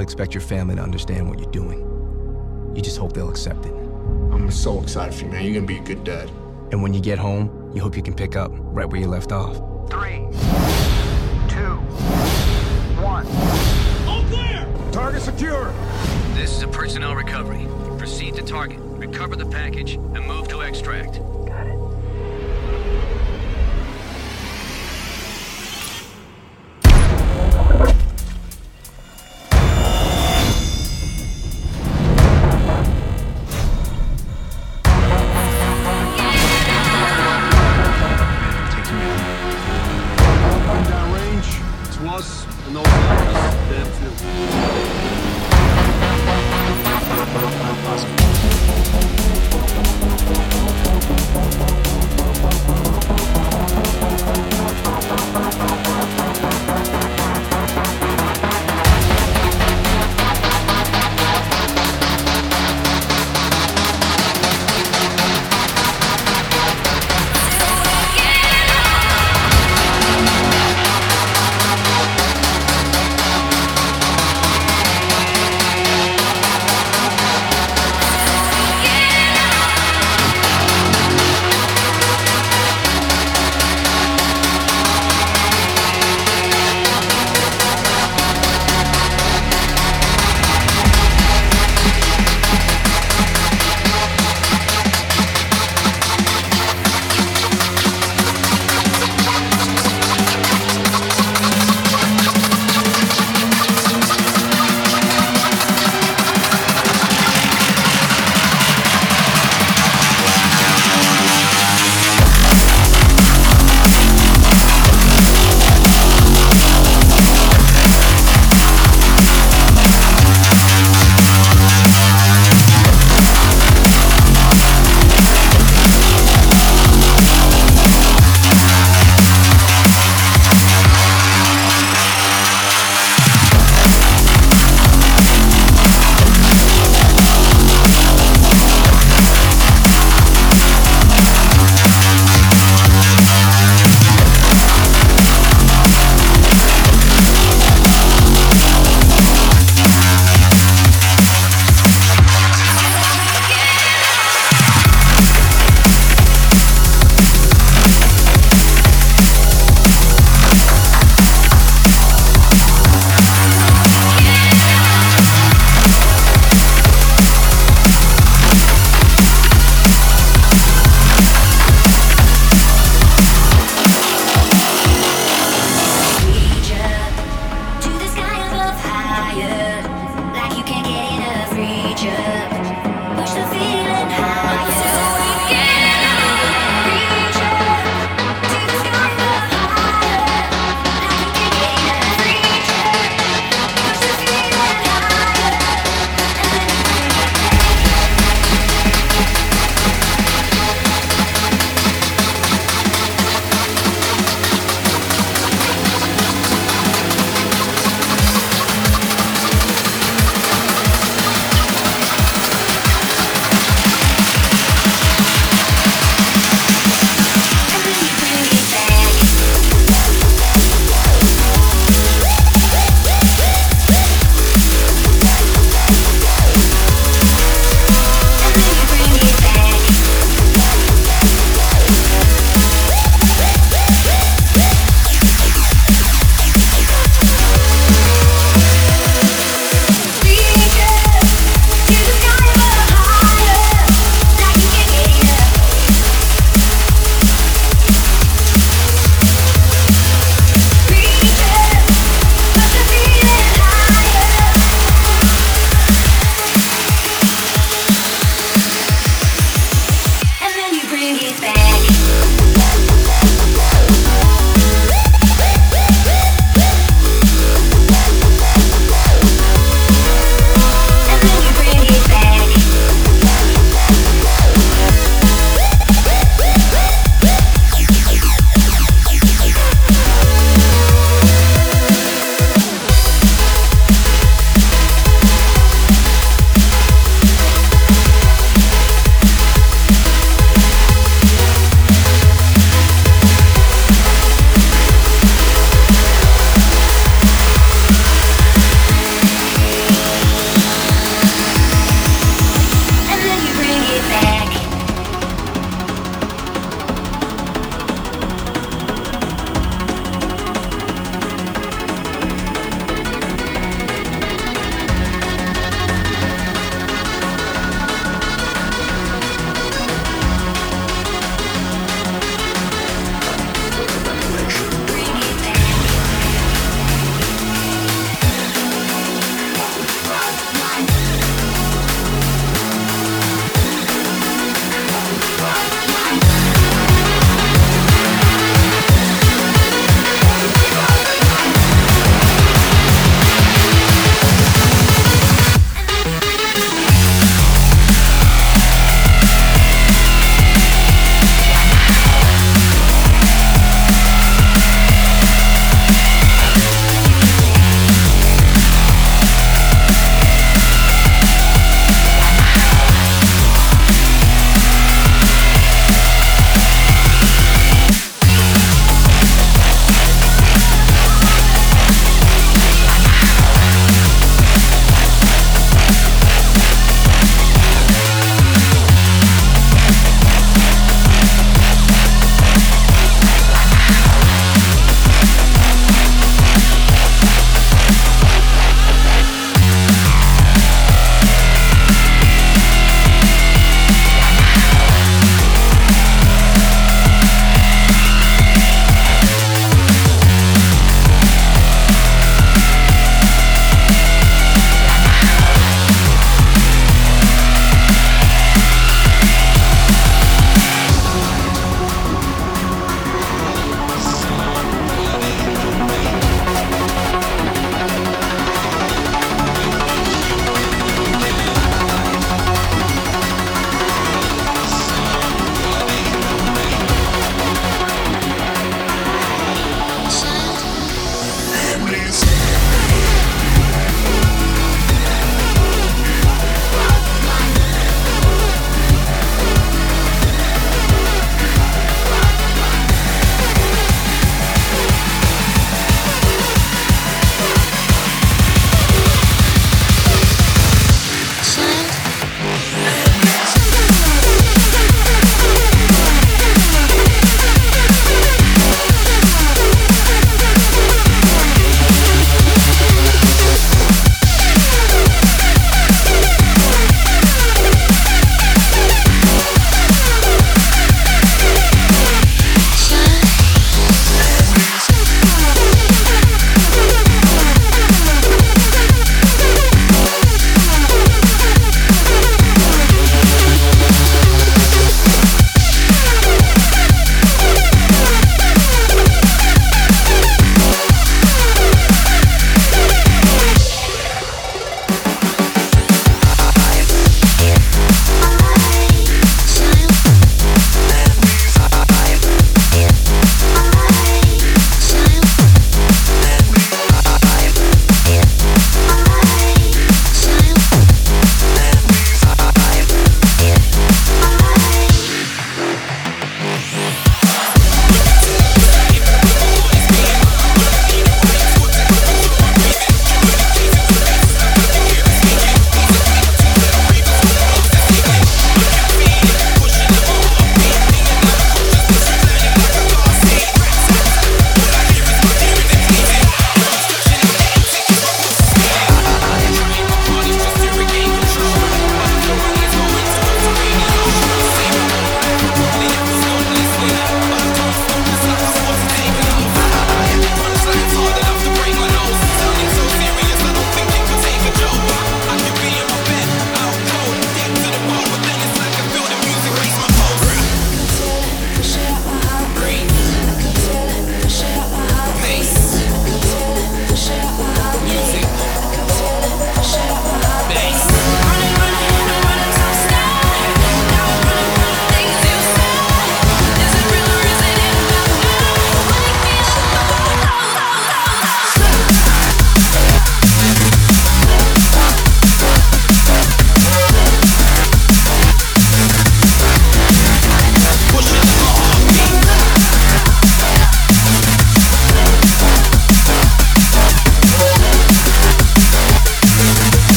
don't expect your family to understand what you're doing. You just hope they'll accept it. I'm so excited for you, man. You're gonna be a good dad. And when you get home, you hope you can pick up right where you left off. Three, two, one. All clear! Target secure! This is a personnel recovery. Proceed to target, recover the package, and move to extract.